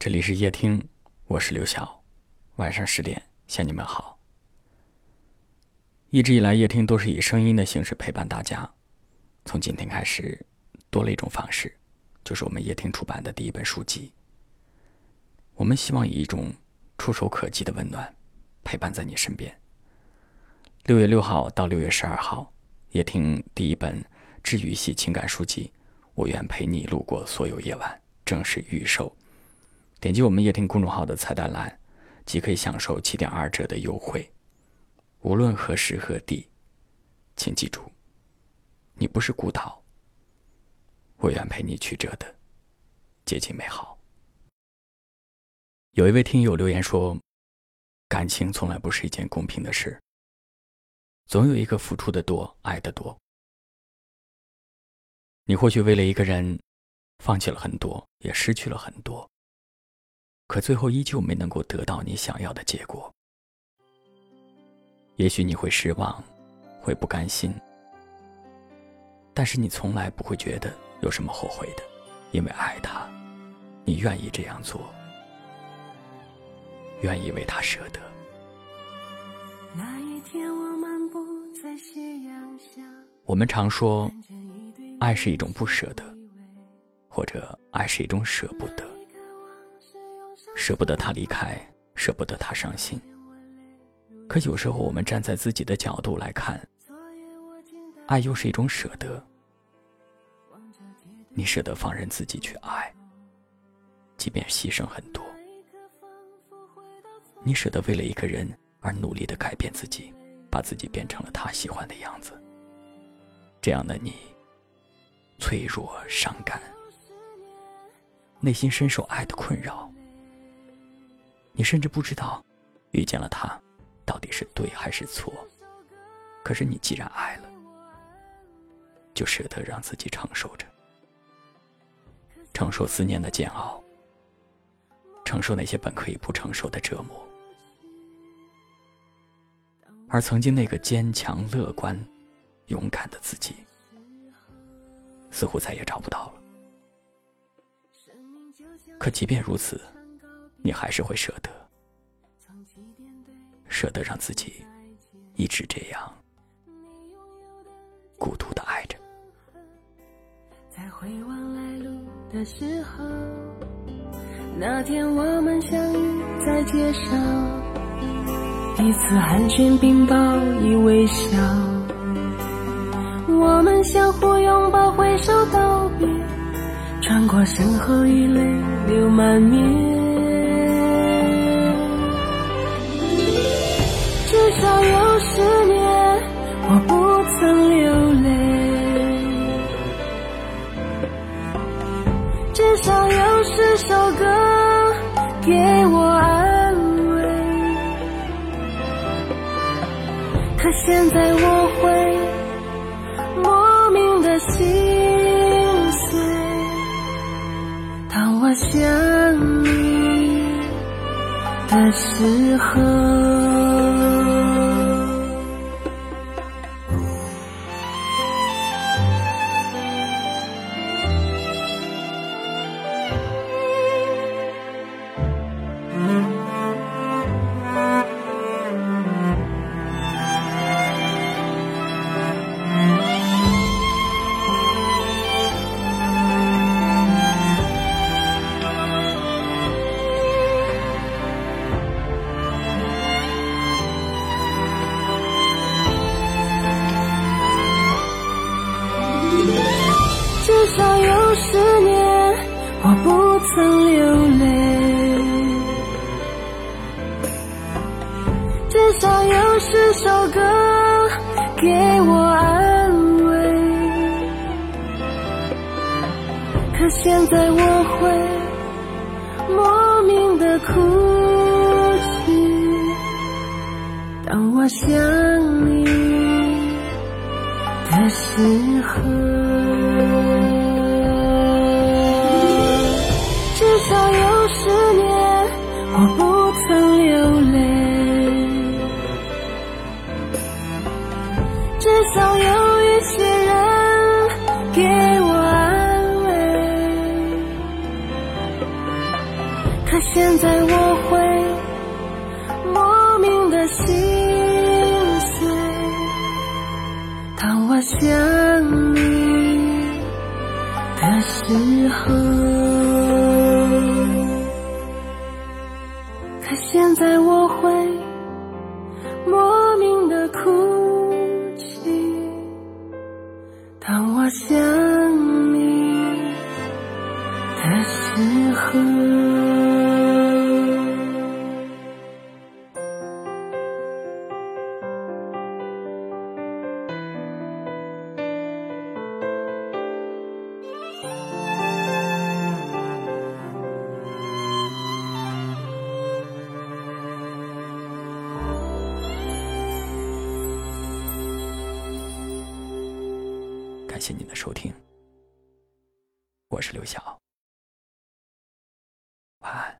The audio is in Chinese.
这里是夜听，我是刘晓。晚上十点向你们好。一直以来，夜听都是以声音的形式陪伴大家。从今天开始，多了一种方式，就是我们夜听出版的第一本书籍。我们希望以一种触手可及的温暖，陪伴在你身边。六月六号到六月十二号，夜听第一本治愈系情感书籍《我愿陪你路过所有夜晚》正式预售。点击我们夜听公众号的菜单栏，即可以享受七点二折的优惠。无论何时何地，请记住，你不是孤岛。我愿陪你曲折的接近美好。有一位听友留言说：“感情从来不是一件公平的事，总有一个付出的多，爱的多。你或许为了一个人，放弃了很多，也失去了很多。”可最后依旧没能够得到你想要的结果，也许你会失望，会不甘心，但是你从来不会觉得有什么后悔的，因为爱他，你愿意这样做，愿意为他舍得。那一天我漫步在夕阳下我们常说，爱是一种不舍得，或者爱是一种舍不得。舍不得他离开，舍不得他伤心。可有时候，我们站在自己的角度来看，爱又是一种舍得。你舍得放任自己去爱，即便牺牲很多。你舍得为了一个人而努力的改变自己，把自己变成了他喜欢的样子。这样的你，脆弱伤感，内心深受爱的困扰。你甚至不知道，遇见了他，到底是对还是错。可是你既然爱了，就舍得让自己承受着，承受思念的煎熬，承受那些本可以不承受的折磨。而曾经那个坚强、乐观、勇敢的自己，似乎再也找不到了。可即便如此。你还是会舍得，舍得让自己一直这样孤独的爱着。在回望来路的时候，那天我们相遇在街上，彼此寒暄并报以微笑，我们相互拥抱挥手道别，穿过身后已泪流满面。至少有十首歌给我安慰。可现在我会莫名的心碎，当我想你的时候。至少有十年我不曾流泪，至少有十首歌给我安慰。可现在我会莫名的哭我不曾流泪；至少有一些人给我安慰。可现在我会莫名的心碎。当我想你的时候，我会莫名的哭泣。当我想你的时候。感谢您的收听，我是刘晓。晚安。